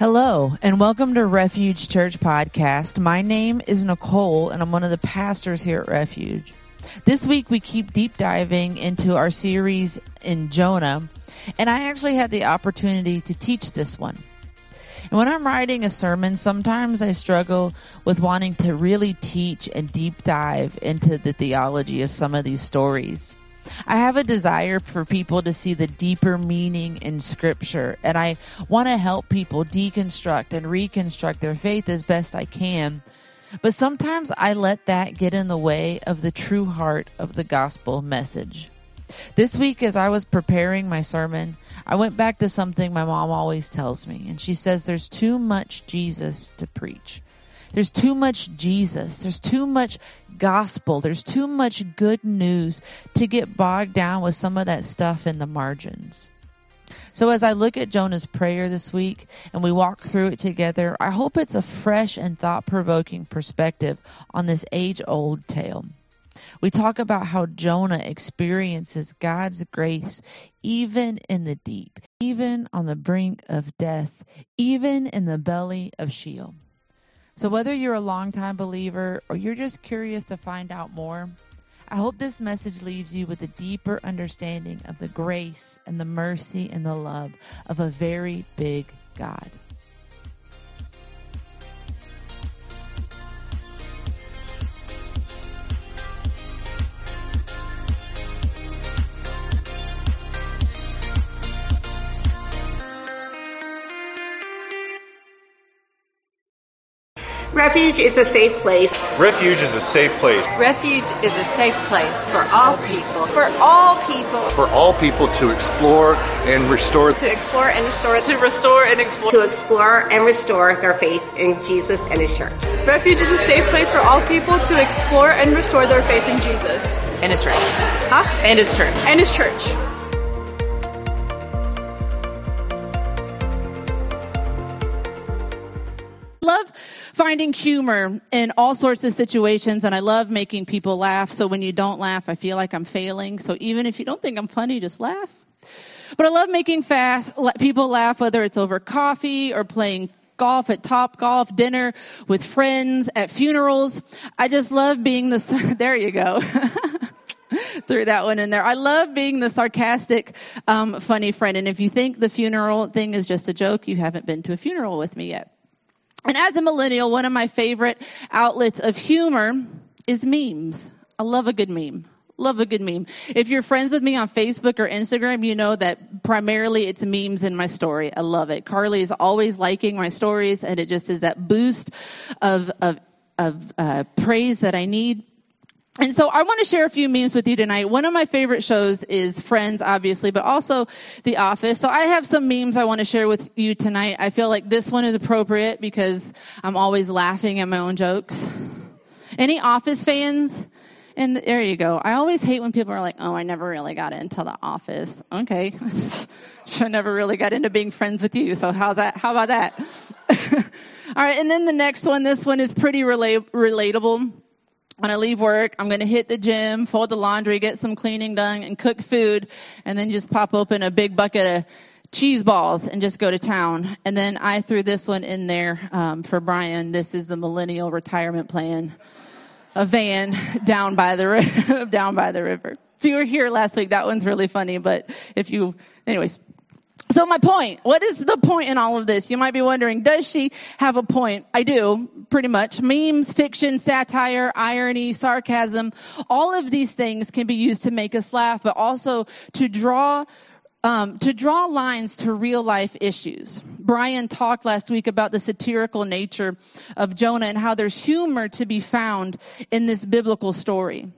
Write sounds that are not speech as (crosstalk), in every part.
Hello, and welcome to Refuge Church Podcast. My name is Nicole, and I'm one of the pastors here at Refuge. This week, we keep deep diving into our series in Jonah, and I actually had the opportunity to teach this one. And when I'm writing a sermon, sometimes I struggle with wanting to really teach and deep dive into the theology of some of these stories. I have a desire for people to see the deeper meaning in scripture, and I want to help people deconstruct and reconstruct their faith as best I can. But sometimes I let that get in the way of the true heart of the gospel message. This week, as I was preparing my sermon, I went back to something my mom always tells me, and she says there's too much Jesus to preach. There's too much Jesus. There's too much gospel. There's too much good news to get bogged down with some of that stuff in the margins. So, as I look at Jonah's prayer this week and we walk through it together, I hope it's a fresh and thought provoking perspective on this age old tale. We talk about how Jonah experiences God's grace even in the deep, even on the brink of death, even in the belly of Sheol. So, whether you're a longtime believer or you're just curious to find out more, I hope this message leaves you with a deeper understanding of the grace and the mercy and the love of a very big God. Refuge is a safe place. Refuge is a safe place. Refuge is a safe place for all people. For all people. For all people to explore and restore. To explore and restore. To restore and explore. To explore and restore their faith in Jesus and His church. Refuge is a safe place for all people to explore and restore their faith in Jesus. And His church. Huh? And His church. And His church. Love finding humor in all sorts of situations and I love making people laugh. So when you don't laugh, I feel like I'm failing. So even if you don't think I'm funny, just laugh. But I love making fast people laugh, whether it's over coffee or playing golf at Topgolf, dinner with friends, at funerals. I just love being the, (laughs) there you go. (laughs) Threw that one in there. I love being the sarcastic, um, funny friend. And if you think the funeral thing is just a joke, you haven't been to a funeral with me yet. And as a millennial, one of my favorite outlets of humor is memes. I love a good meme. Love a good meme. If you're friends with me on Facebook or Instagram, you know that primarily it's memes in my story. I love it. Carly is always liking my stories and it just is that boost of, of, of uh, praise that I need. And so I want to share a few memes with you tonight. One of my favorite shows is Friends, obviously, but also The Office. So I have some memes I want to share with you tonight. I feel like this one is appropriate because I'm always laughing at my own jokes. Any Office fans? And there you go. I always hate when people are like, oh, I never really got into The Office. Okay. (laughs) I never really got into being friends with you. So how's that? How about that? (laughs) All right. And then the next one, this one is pretty rela- relatable when I leave work, I'm going to hit the gym, fold the laundry, get some cleaning done, and cook food, and then just pop open a big bucket of cheese balls and just go to town. And then I threw this one in there um, for Brian. This is the millennial retirement plan, a van down by the (laughs) down by the river. If you were here last week, that one's really funny. But if you, anyways, so my point, what is the point in all of this? You might be wondering, does she have a point? I do, pretty much. Memes, fiction, satire, irony, sarcasm, all of these things can be used to make us laugh, but also to draw um, to draw lines to real life issues. Brian talked last week about the satirical nature of Jonah and how there's humor to be found in this biblical story.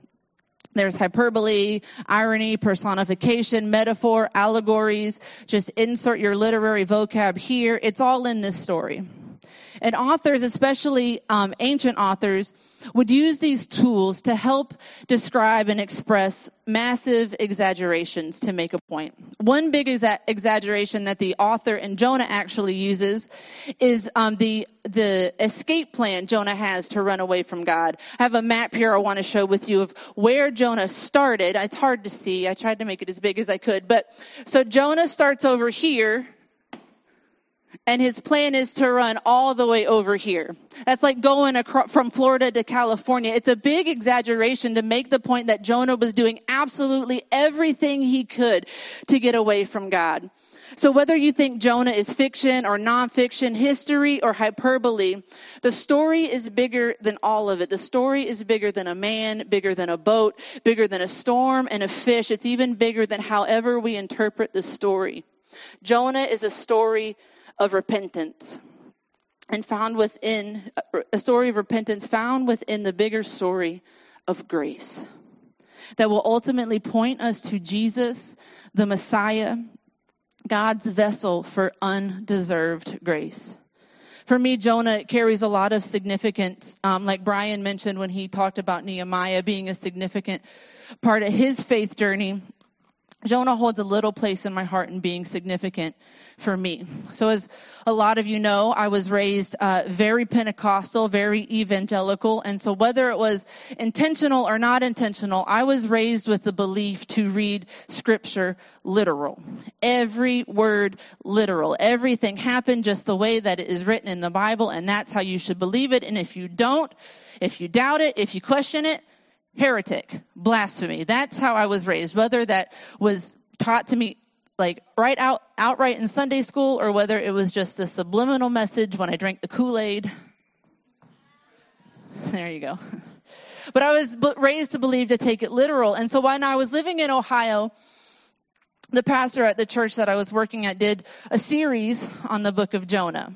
There's hyperbole, irony, personification, metaphor, allegories. Just insert your literary vocab here. It's all in this story. And authors, especially um, ancient authors, would use these tools to help describe and express massive exaggerations to make a point. One big exa- exaggeration that the author and Jonah actually uses is um, the the escape plan Jonah has to run away from God. I have a map here I want to show with you of where Jonah started. It's hard to see. I tried to make it as big as I could, but so Jonah starts over here and his plan is to run all the way over here. That's like going across, from Florida to California. It's a big exaggeration to make the point that Jonah was doing absolutely everything he could to get away from God. So whether you think Jonah is fiction or nonfiction, history or hyperbole, the story is bigger than all of it. The story is bigger than a man, bigger than a boat, bigger than a storm and a fish. It's even bigger than however we interpret the story. Jonah is a story of repentance and found within a story of repentance found within the bigger story of grace that will ultimately point us to Jesus, the Messiah, God's vessel for undeserved grace. For me, Jonah carries a lot of significance. Um, like Brian mentioned when he talked about Nehemiah being a significant part of his faith journey. Jonah holds a little place in my heart in being significant for me. So, as a lot of you know, I was raised uh, very Pentecostal, very evangelical, and so whether it was intentional or not intentional, I was raised with the belief to read Scripture literal. Every word literal. Everything happened just the way that it is written in the Bible, and that's how you should believe it. And if you don't, if you doubt it, if you question it, heretic, blasphemy. That's how I was raised. Whether that was taught to me like right out outright in Sunday school or whether it was just a subliminal message when I drank the Kool-Aid. (laughs) There you go. (laughs) But I was raised to believe to take it literal. And so when I was living in Ohio, the pastor at the church that I was working at did a series on the book of Jonah.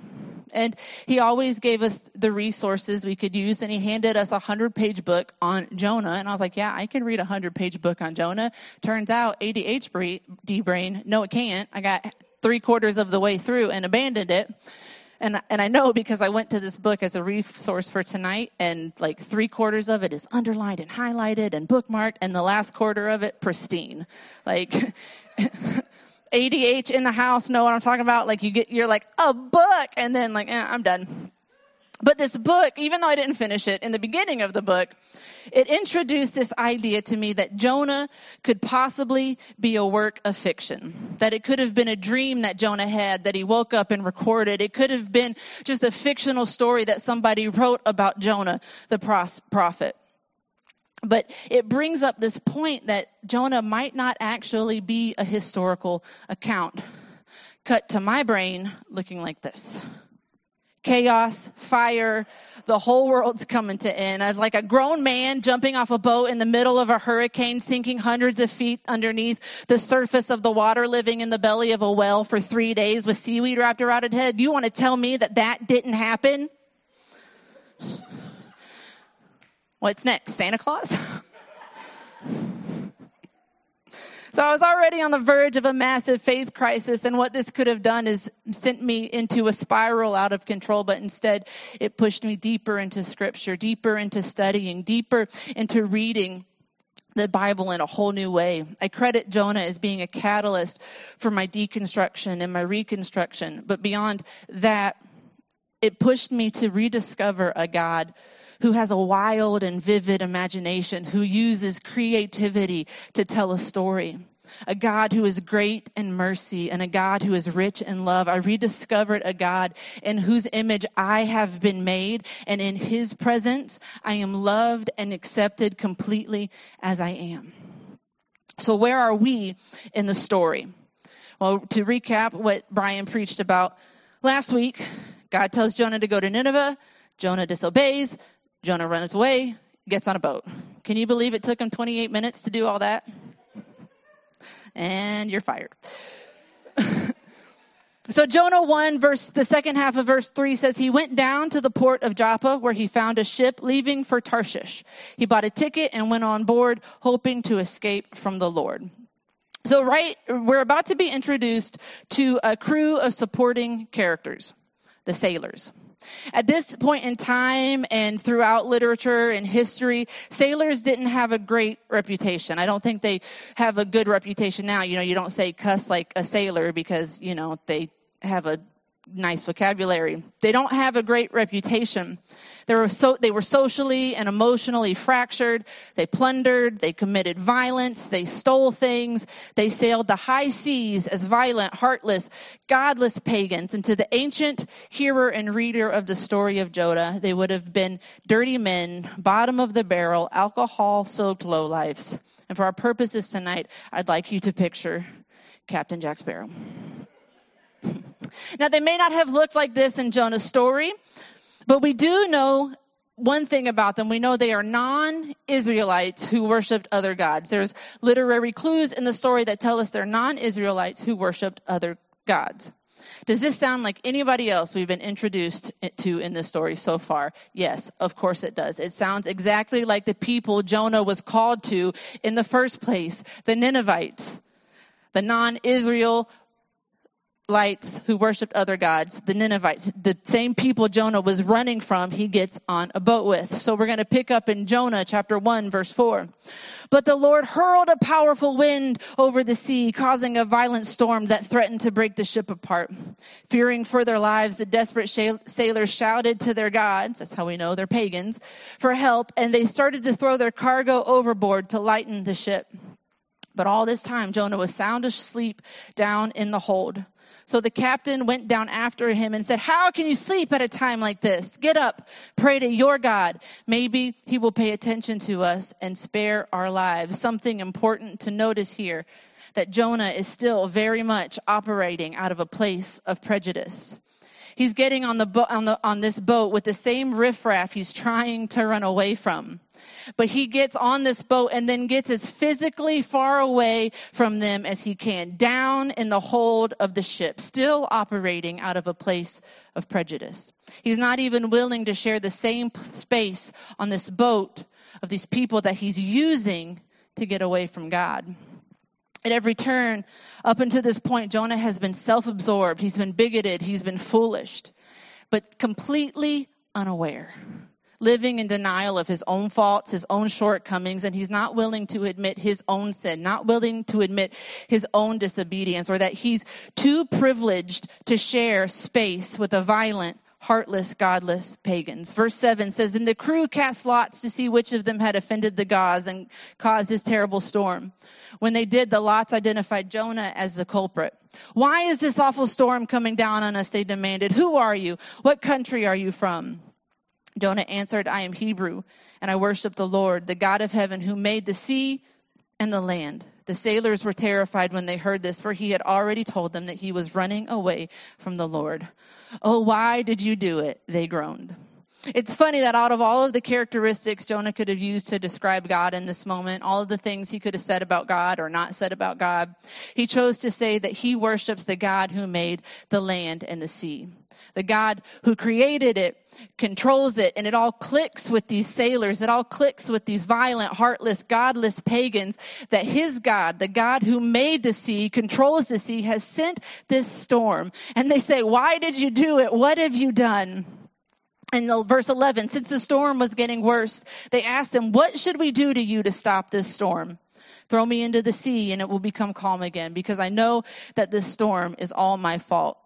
And he always gave us the resources we could use. And he handed us a hundred page book on Jonah. And I was like, yeah, I can read a hundred page book on Jonah. Turns out ADHD brain, no, it can't. I got three quarters of the way through and abandoned it. And, and I know because I went to this book as a resource for tonight and like three quarters of it is underlined and highlighted and bookmarked and the last quarter of it pristine. Like, (laughs) ADH in the house know what I'm talking about? Like you get, you're like, a book, and then like, eh, I'm done. But this book, even though I didn't finish it, in the beginning of the book, it introduced this idea to me that Jonah could possibly be a work of fiction. That it could have been a dream that Jonah had that he woke up and recorded. It could have been just a fictional story that somebody wrote about Jonah, the prophet. But it brings up this point that Jonah might not actually be a historical account. Cut to my brain looking like this chaos, fire, the whole world's coming to end. As like a grown man jumping off a boat in the middle of a hurricane, sinking hundreds of feet underneath the surface of the water, living in the belly of a well for three days with seaweed wrapped around his head. You want to tell me that that didn't happen? What's next? Santa Claus? So I was already on the verge of a massive faith crisis, and what this could have done is sent me into a spiral out of control, but instead it pushed me deeper into scripture, deeper into studying, deeper into reading the Bible in a whole new way. I credit Jonah as being a catalyst for my deconstruction and my reconstruction, but beyond that, it pushed me to rediscover a God who has a wild and vivid imagination, who uses creativity to tell a story. A God who is great in mercy and a God who is rich in love. I rediscovered a God in whose image I have been made and in his presence I am loved and accepted completely as I am. So where are we in the story? Well, to recap what Brian preached about last week, God tells Jonah to go to Nineveh. Jonah disobeys. Jonah runs away, gets on a boat. Can you believe it took him 28 minutes to do all that? And you're fired. (laughs) so Jonah 1 verse the second half of verse 3 says he went down to the port of Joppa where he found a ship leaving for Tarshish. He bought a ticket and went on board hoping to escape from the Lord. So right we're about to be introduced to a crew of supporting characters, the sailors. At this point in time and throughout literature and history, sailors didn't have a great reputation. I don't think they have a good reputation now. You know, you don't say cuss like a sailor because, you know, they have a nice vocabulary. They don't have a great reputation. They were, so, they were socially and emotionally fractured. They plundered. They committed violence. They stole things. They sailed the high seas as violent, heartless, godless pagans. And to the ancient hearer and reader of the story of Jonah, they would have been dirty men, bottom of the barrel, alcohol soaked lowlifes. And for our purposes tonight, I'd like you to picture Captain Jack Sparrow. Now, they may not have looked like this in Jonah's story, but we do know one thing about them. We know they are non Israelites who worshiped other gods. There's literary clues in the story that tell us they're non Israelites who worshiped other gods. Does this sound like anybody else we've been introduced to in this story so far? Yes, of course it does. It sounds exactly like the people Jonah was called to in the first place the Ninevites, the non Israel lights who worshiped other gods, the Ninevites, the same people Jonah was running from, he gets on a boat with. So we're going to pick up in Jonah chapter 1 verse 4. But the Lord hurled a powerful wind over the sea, causing a violent storm that threatened to break the ship apart. Fearing for their lives, the desperate sailors shouted to their gods, that's how we know they're pagans, for help, and they started to throw their cargo overboard to lighten the ship. But all this time, Jonah was sound asleep down in the hold. So the captain went down after him and said, How can you sleep at a time like this? Get up, pray to your God. Maybe he will pay attention to us and spare our lives. Something important to notice here that Jonah is still very much operating out of a place of prejudice. He's getting on the, bo- on, the on this boat with the same riffraff he's trying to run away from. But he gets on this boat and then gets as physically far away from them as he can, down in the hold of the ship, still operating out of a place of prejudice. He's not even willing to share the same space on this boat of these people that he's using to get away from God. At every turn, up until this point, Jonah has been self absorbed, he's been bigoted, he's been foolish, but completely unaware living in denial of his own faults, his own shortcomings, and he's not willing to admit his own sin, not willing to admit his own disobedience, or that he's too privileged to share space with a violent, heartless, godless pagans. Verse 7 says, And the crew cast lots to see which of them had offended the gods and caused this terrible storm. When they did, the lots identified Jonah as the culprit. Why is this awful storm coming down on us? They demanded. Who are you? What country are you from? Jonah answered, I am Hebrew, and I worship the Lord, the God of heaven, who made the sea and the land. The sailors were terrified when they heard this, for he had already told them that he was running away from the Lord. Oh, why did you do it? They groaned. It's funny that out of all of the characteristics Jonah could have used to describe God in this moment, all of the things he could have said about God or not said about God, he chose to say that he worships the God who made the land and the sea. The God who created it, controls it, and it all clicks with these sailors. It all clicks with these violent, heartless, godless pagans that his God, the God who made the sea, controls the sea, has sent this storm. And they say, Why did you do it? What have you done? In verse 11, since the storm was getting worse, they asked him, What should we do to you to stop this storm? Throw me into the sea and it will become calm again because I know that this storm is all my fault.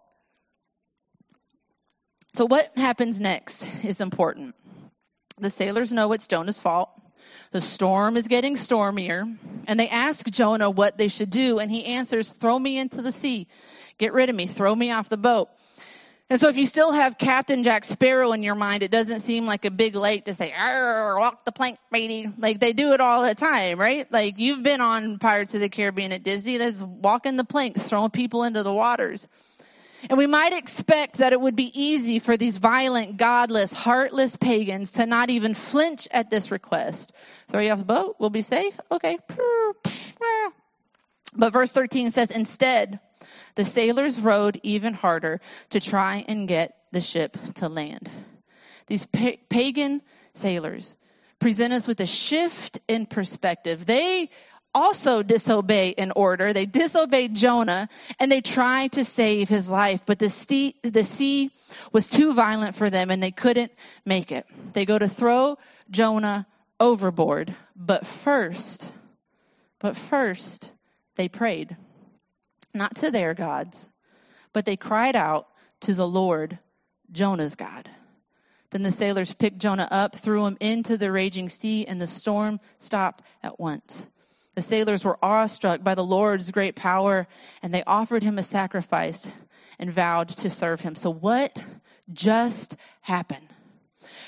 So, what happens next is important. The sailors know it's Jonah's fault. The storm is getting stormier, and they ask Jonah what they should do, and he answers, Throw me into the sea. Get rid of me. Throw me off the boat. And so if you still have Captain Jack Sparrow in your mind, it doesn't seem like a big lake to say, walk the plank, matey. Like they do it all the time, right? Like you've been on Pirates of the Caribbean at Disney, that's walking the plank, throwing people into the waters. And we might expect that it would be easy for these violent, godless, heartless pagans to not even flinch at this request. Throw you off the boat, we'll be safe. Okay. But verse 13 says, instead, the sailors rowed even harder to try and get the ship to land. These pa- pagan sailors present us with a shift in perspective. They also disobey an order. They disobeyed Jonah and they tried to save his life, but the, sea, the sea was too violent for them and they couldn't make it. They go to throw Jonah overboard, but first, but first, they prayed not to their gods, but they cried out to the Lord, Jonah's God. Then the sailors picked Jonah up, threw him into the raging sea, and the storm stopped at once. The sailors were awestruck by the Lord's great power, and they offered him a sacrifice and vowed to serve him. So, what just happened?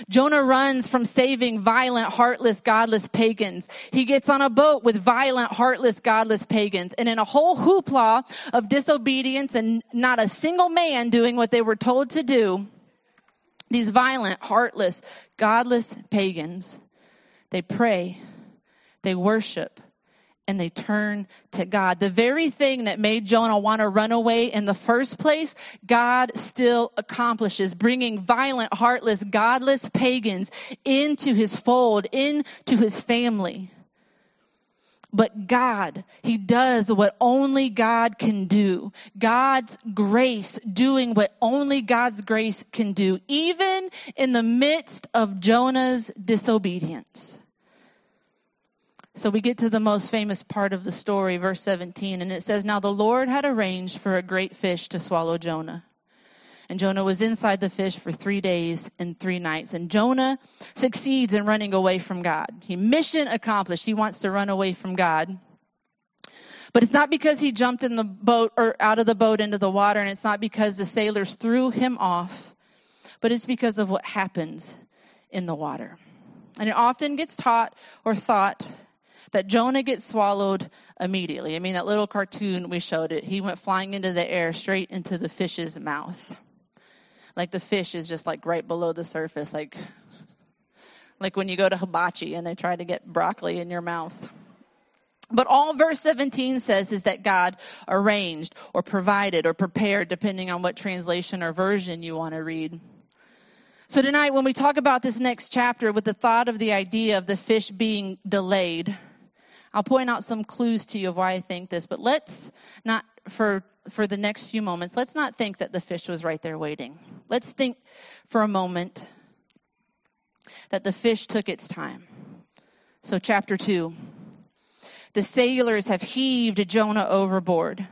Jonah runs from saving violent, heartless, godless pagans. He gets on a boat with violent, heartless, godless pagans. And in a whole hoopla of disobedience and not a single man doing what they were told to do, these violent, heartless, godless pagans, they pray, they worship, and they turn to God. The very thing that made Jonah want to run away in the first place, God still accomplishes, bringing violent, heartless, godless pagans into his fold, into his family. But God, He does what only God can do. God's grace doing what only God's grace can do, even in the midst of Jonah's disobedience. So we get to the most famous part of the story, verse 17, and it says, Now the Lord had arranged for a great fish to swallow Jonah. And Jonah was inside the fish for three days and three nights. And Jonah succeeds in running away from God. He mission accomplished. He wants to run away from God. But it's not because he jumped in the boat or out of the boat into the water, and it's not because the sailors threw him off, but it's because of what happens in the water. And it often gets taught or thought that Jonah gets swallowed immediately. I mean, that little cartoon we showed it, he went flying into the air straight into the fish's mouth. Like the fish is just like right below the surface, like like when you go to hibachi and they try to get broccoli in your mouth. But all verse 17 says is that God arranged or provided or prepared, depending on what translation or version you want to read. So tonight, when we talk about this next chapter with the thought of the idea of the fish being delayed, I'll point out some clues to you of why I think this, but let's not, for, for the next few moments, let's not think that the fish was right there waiting. Let's think for a moment that the fish took its time. So, chapter 2 the sailors have heaved Jonah overboard.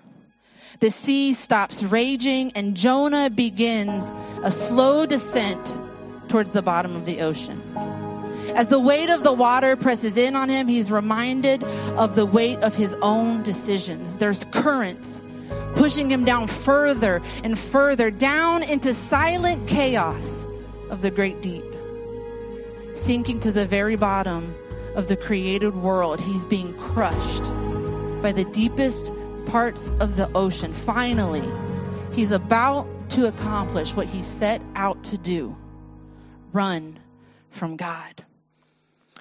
The sea stops raging, and Jonah begins a slow descent towards the bottom of the ocean. As the weight of the water presses in on him, he's reminded of the weight of his own decisions. There's currents pushing him down further and further, down into silent chaos of the great deep. Sinking to the very bottom of the created world, he's being crushed by the deepest parts of the ocean. Finally, he's about to accomplish what he set out to do run from God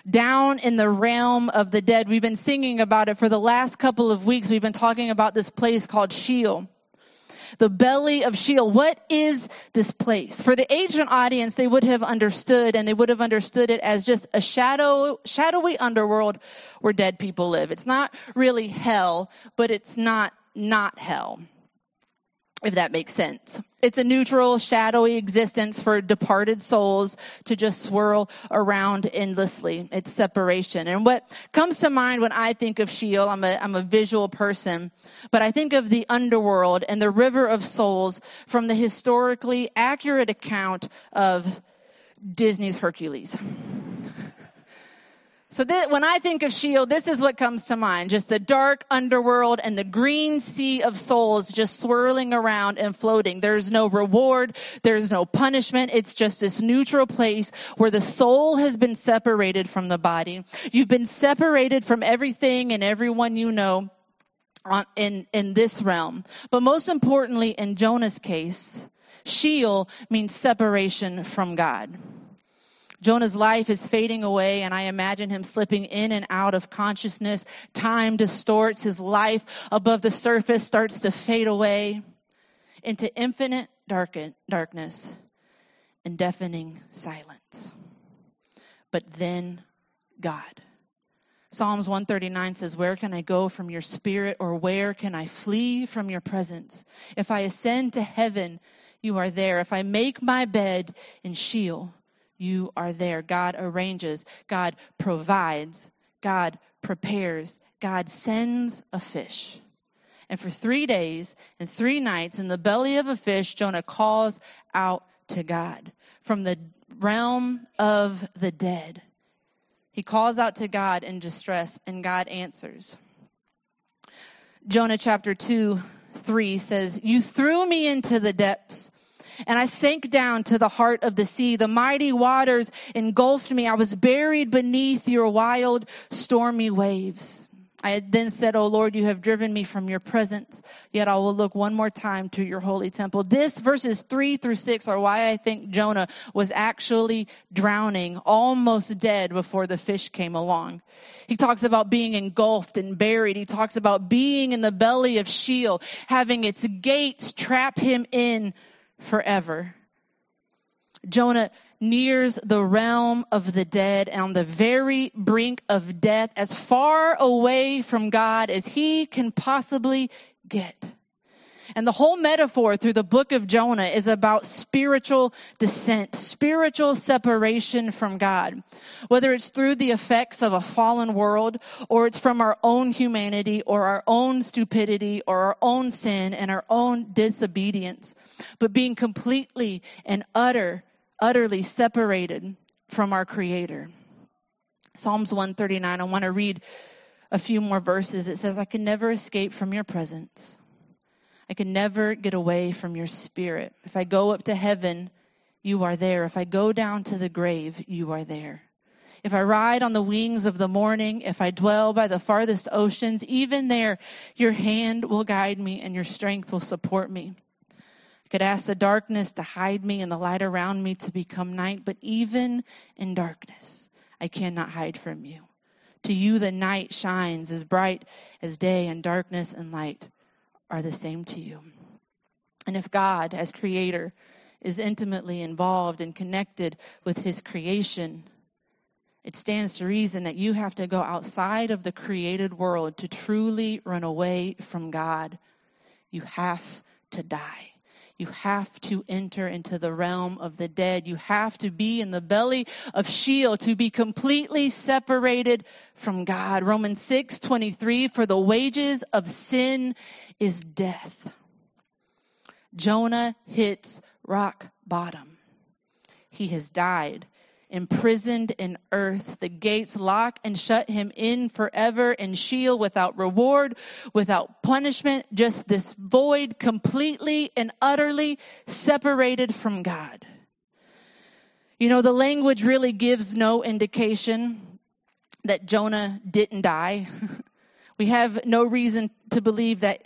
down in the realm of the dead. We've been singing about it for the last couple of weeks. We've been talking about this place called Sheol. The belly of Sheol. What is this place? For the ancient audience, they would have understood and they would have understood it as just a shadow, shadowy underworld where dead people live. It's not really hell, but it's not not hell if that makes sense. It's a neutral, shadowy existence for departed souls to just swirl around endlessly. It's separation. And what comes to mind when I think of Sheol, I'm a, I'm a visual person, but I think of the underworld and the river of souls from the historically accurate account of Disney's Hercules. So when I think of Sheol, this is what comes to mind. Just the dark underworld and the green sea of souls just swirling around and floating. There's no reward. There's no punishment. It's just this neutral place where the soul has been separated from the body. You've been separated from everything and everyone you know on, in, in this realm. But most importantly, in Jonah's case, Sheol means separation from God. Jonah's life is fading away, and I imagine him slipping in and out of consciousness. Time distorts. His life above the surface starts to fade away into infinite darkness and deafening silence. But then God. Psalms 139 says, Where can I go from your spirit, or where can I flee from your presence? If I ascend to heaven, you are there. If I make my bed in Sheol, you are there. God arranges, God provides, God prepares, God sends a fish. And for three days and three nights in the belly of a fish, Jonah calls out to God from the realm of the dead. He calls out to God in distress, and God answers. Jonah chapter 2, 3 says, You threw me into the depths and I sank down to the heart of the sea. The mighty waters engulfed me. I was buried beneath your wild, stormy waves. I then said, O Lord, you have driven me from your presence, yet I will look one more time to your holy temple. This verses three through six are why I think Jonah was actually drowning, almost dead before the fish came along. He talks about being engulfed and buried. He talks about being in the belly of Sheol, having its gates trap him in forever. Jonah nears the realm of the dead on the very brink of death, as far away from God as he can possibly get. And the whole metaphor through the book of Jonah is about spiritual descent, spiritual separation from God. Whether it's through the effects of a fallen world, or it's from our own humanity, or our own stupidity, or our own sin and our own disobedience. But being completely and utter, utterly separated from our Creator. Psalms 139, I want to read a few more verses. It says, I can never escape from your presence. I can never get away from your spirit. If I go up to heaven, you are there. If I go down to the grave, you are there. If I ride on the wings of the morning, if I dwell by the farthest oceans, even there, your hand will guide me and your strength will support me. I could ask the darkness to hide me and the light around me to become night, but even in darkness, I cannot hide from you. To you, the night shines as bright as day, and darkness and light are the same to you. And if God, as creator, is intimately involved and connected with his creation, it stands to reason that you have to go outside of the created world to truly run away from God. You have to die. You have to enter into the realm of the dead. You have to be in the belly of Sheol to be completely separated from God. Romans 6 23, for the wages of sin is death. Jonah hits rock bottom. He has died imprisoned in earth. The gates lock and shut him in forever in Sheol without reward, without punishment, just this void completely and utterly separated from God. You know, the language really gives no indication that Jonah didn't die. (laughs) we have no reason to believe that,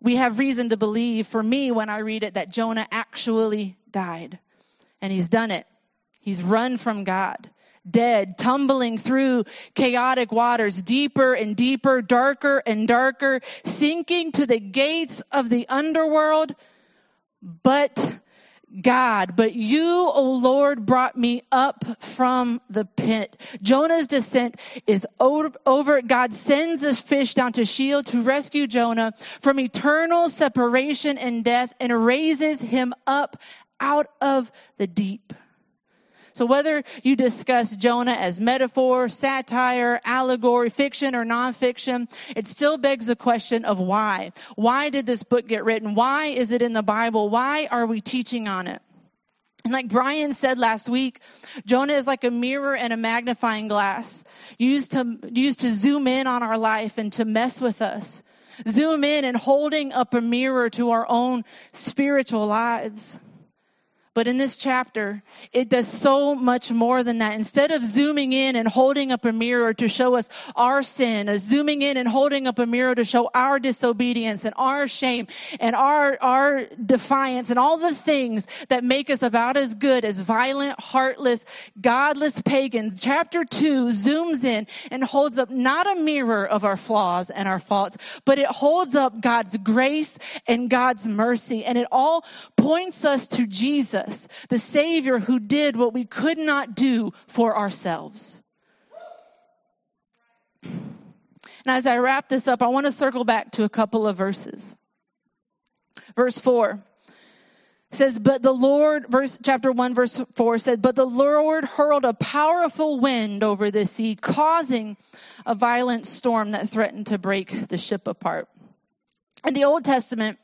we have reason to believe, for me, when I read it, that Jonah actually died. And he's done it. He's run from God, dead, tumbling through chaotic waters, deeper and deeper, darker and darker, sinking to the gates of the underworld. But God, but you, O Lord, brought me up from the pit. Jonah's descent is over. God sends this fish down to Sheol to rescue Jonah from eternal separation and death and raises him up out of the deep. So whether you discuss Jonah as metaphor, satire, allegory, fiction, or nonfiction, it still begs the question of why. Why did this book get written? Why is it in the Bible? Why are we teaching on it? And like Brian said last week, Jonah is like a mirror and a magnifying glass used to, used to zoom in on our life and to mess with us. Zoom in and holding up a mirror to our own spiritual lives. But in this chapter, it does so much more than that. Instead of zooming in and holding up a mirror to show us our sin, uh, zooming in and holding up a mirror to show our disobedience and our shame and our, our defiance and all the things that make us about as good as violent, heartless, godless pagans, chapter two zooms in and holds up not a mirror of our flaws and our faults, but it holds up God's grace and God's mercy. And it all points us to Jesus us, the Savior who did what we could not do for ourselves. And as I wrap this up, I want to circle back to a couple of verses. Verse 4 says, But the Lord, verse chapter 1, verse 4 said, But the Lord hurled a powerful wind over the sea, causing a violent storm that threatened to break the ship apart. In the Old Testament,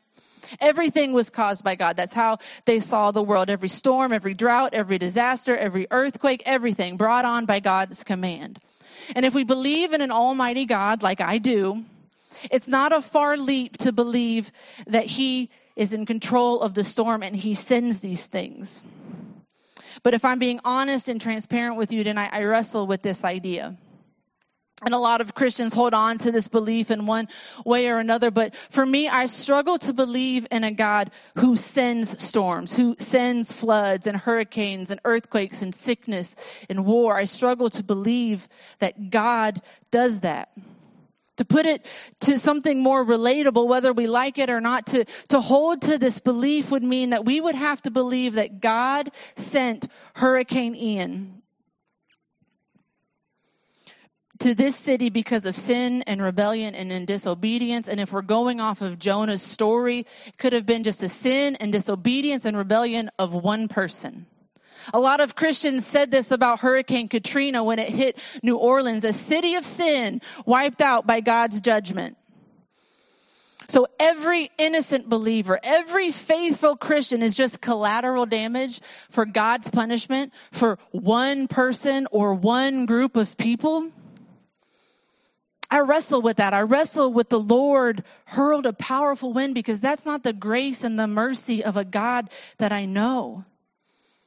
Everything was caused by God. That's how they saw the world. Every storm, every drought, every disaster, every earthquake, everything brought on by God's command. And if we believe in an almighty God, like I do, it's not a far leap to believe that he is in control of the storm and he sends these things. But if I'm being honest and transparent with you tonight, I wrestle with this idea. And a lot of Christians hold on to this belief in one way or another. But for me, I struggle to believe in a God who sends storms, who sends floods and hurricanes and earthquakes and sickness and war. I struggle to believe that God does that. To put it to something more relatable, whether we like it or not, to, to hold to this belief would mean that we would have to believe that God sent Hurricane Ian to this city because of sin and rebellion and in disobedience. And if we're going off of Jonah's story, it could have been just a sin and disobedience and rebellion of one person. A lot of Christians said this about Hurricane Katrina when it hit New Orleans, a city of sin wiped out by God's judgment. So every innocent believer, every faithful Christian is just collateral damage for God's punishment for one person or one group of people. I wrestle with that. I wrestle with the Lord hurled a powerful wind because that's not the grace and the mercy of a God that I know.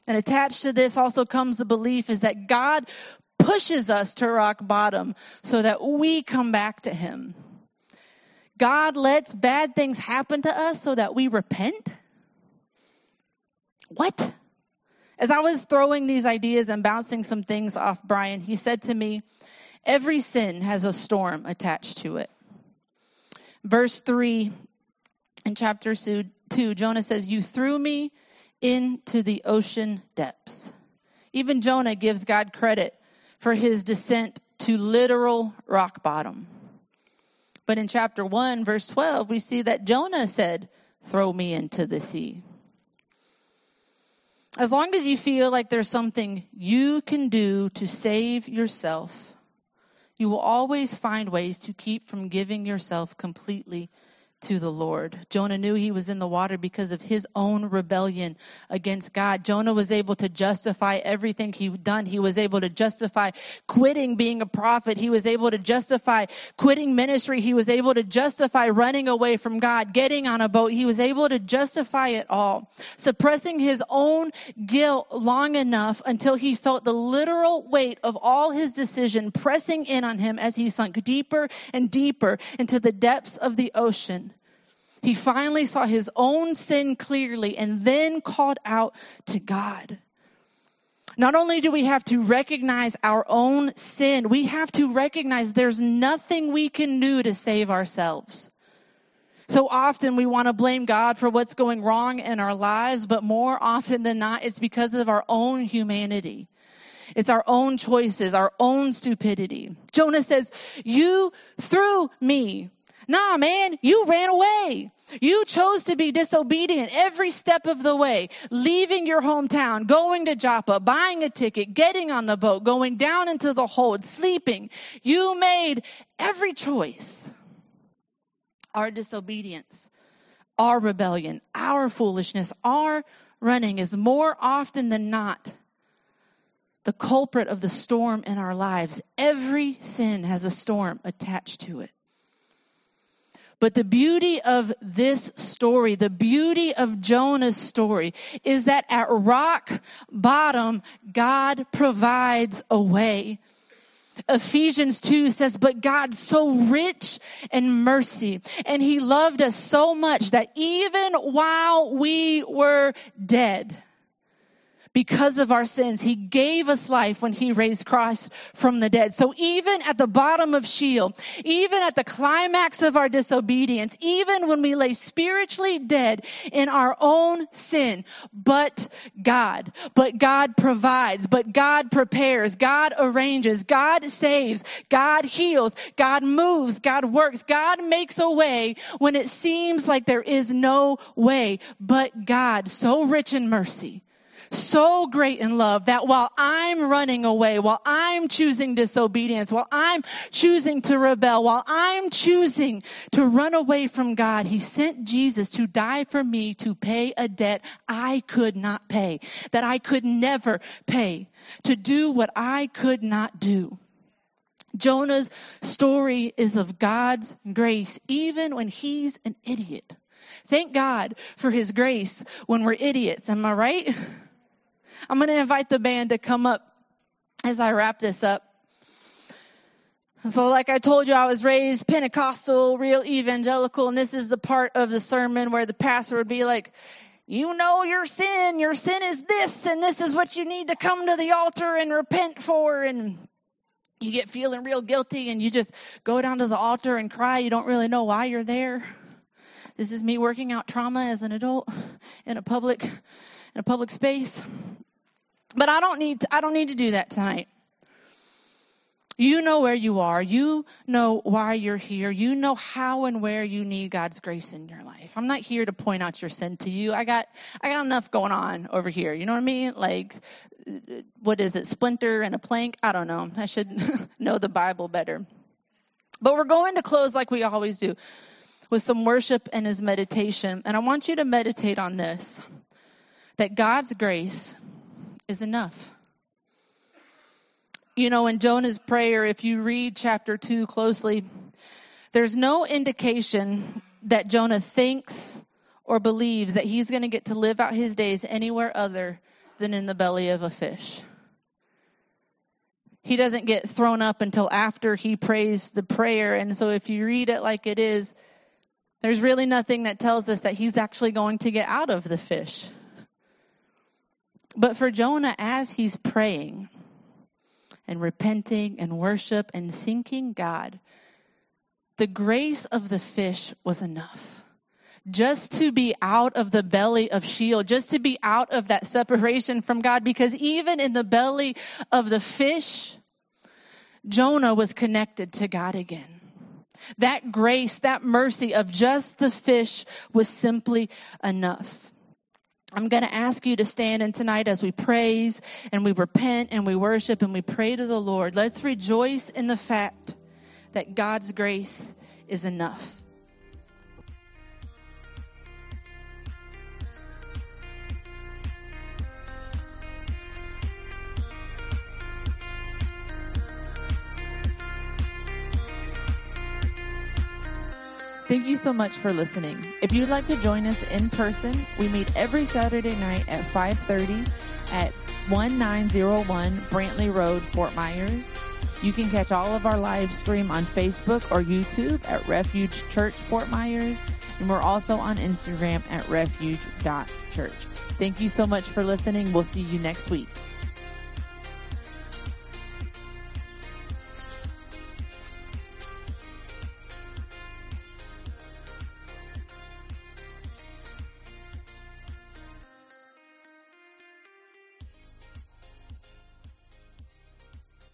And attached to this also comes the belief is that God pushes us to rock bottom so that we come back to Him. God lets bad things happen to us so that we repent? What? As I was throwing these ideas and bouncing some things off Brian, he said to me, Every sin has a storm attached to it. Verse 3 in chapter 2, Jonah says, You threw me into the ocean depths. Even Jonah gives God credit for his descent to literal rock bottom. But in chapter 1, verse 12, we see that Jonah said, Throw me into the sea. As long as you feel like there's something you can do to save yourself, you will always find ways to keep from giving yourself completely to the Lord. Jonah knew he was in the water because of his own rebellion against God. Jonah was able to justify everything he'd done. He was able to justify quitting being a prophet. He was able to justify quitting ministry. He was able to justify running away from God, getting on a boat. He was able to justify it all, suppressing his own guilt long enough until he felt the literal weight of all his decision pressing in on him as he sunk deeper and deeper into the depths of the ocean. He finally saw his own sin clearly and then called out to God. Not only do we have to recognize our own sin, we have to recognize there's nothing we can do to save ourselves. So often we want to blame God for what's going wrong in our lives, but more often than not, it's because of our own humanity. It's our own choices, our own stupidity. Jonah says, you threw me. Nah, man, you ran away. You chose to be disobedient every step of the way, leaving your hometown, going to Joppa, buying a ticket, getting on the boat, going down into the hold, sleeping. You made every choice. Our disobedience, our rebellion, our foolishness, our running is more often than not the culprit of the storm in our lives. Every sin has a storm attached to it. But the beauty of this story, the beauty of Jonah's story is that at rock bottom, God provides a way. Ephesians 2 says, but God's so rich in mercy and he loved us so much that even while we were dead, because of our sins. He gave us life when he raised Christ from the dead. So even at the bottom of Sheol, even at the climax of our disobedience, even when we lay spiritually dead in our own sin, but God, but God provides, but God prepares, God arranges, God saves, God heals, God moves, God works, God makes a way when it seems like there is no way, but God, so rich in mercy, so great in love that while I'm running away, while I'm choosing disobedience, while I'm choosing to rebel, while I'm choosing to run away from God, He sent Jesus to die for me to pay a debt I could not pay, that I could never pay, to do what I could not do. Jonah's story is of God's grace, even when he's an idiot. Thank God for his grace when we're idiots. Am I right? (laughs) I'm going to invite the band to come up as I wrap this up. So, like I told you, I was raised Pentecostal, real evangelical, and this is the part of the sermon where the pastor would be like, you know your sin. Your sin is this, and this is what you need to come to the altar and repent for. And you get feeling real guilty, and you just go down to the altar and cry. You don't really know why you're there. This is me working out trauma as an adult in a public in a public space. But I don't need to, I don't need to do that tonight. You know where you are. You know why you're here. You know how and where you need God's grace in your life. I'm not here to point out your sin to you. I got I got enough going on over here. You know what I mean? Like what is it? Splinter and a plank? I don't know. I should (laughs) know the Bible better. But we're going to close like we always do with some worship and his meditation. And I want you to meditate on this that God's grace is enough. You know, in Jonah's prayer, if you read chapter 2 closely, there's no indication that Jonah thinks or believes that he's going to get to live out his days anywhere other than in the belly of a fish. He doesn't get thrown up until after he prays the prayer. And so if you read it like it is, there's really nothing that tells us that he's actually going to get out of the fish. But for Jonah, as he's praying and repenting and worship and seeking God, the grace of the fish was enough. Just to be out of the belly of Sheol, just to be out of that separation from God, because even in the belly of the fish, Jonah was connected to God again. That grace, that mercy of just the fish was simply enough. I'm going to ask you to stand and tonight as we praise and we repent and we worship and we pray to the Lord. Let's rejoice in the fact that God's grace is enough. Thank you so much for listening. If you'd like to join us in person, we meet every Saturday night at 5:30 at 1901 Brantley Road, Fort Myers. You can catch all of our live stream on Facebook or YouTube at Refuge Church Fort Myers, and we're also on Instagram at refuge.church. Thank you so much for listening. We'll see you next week.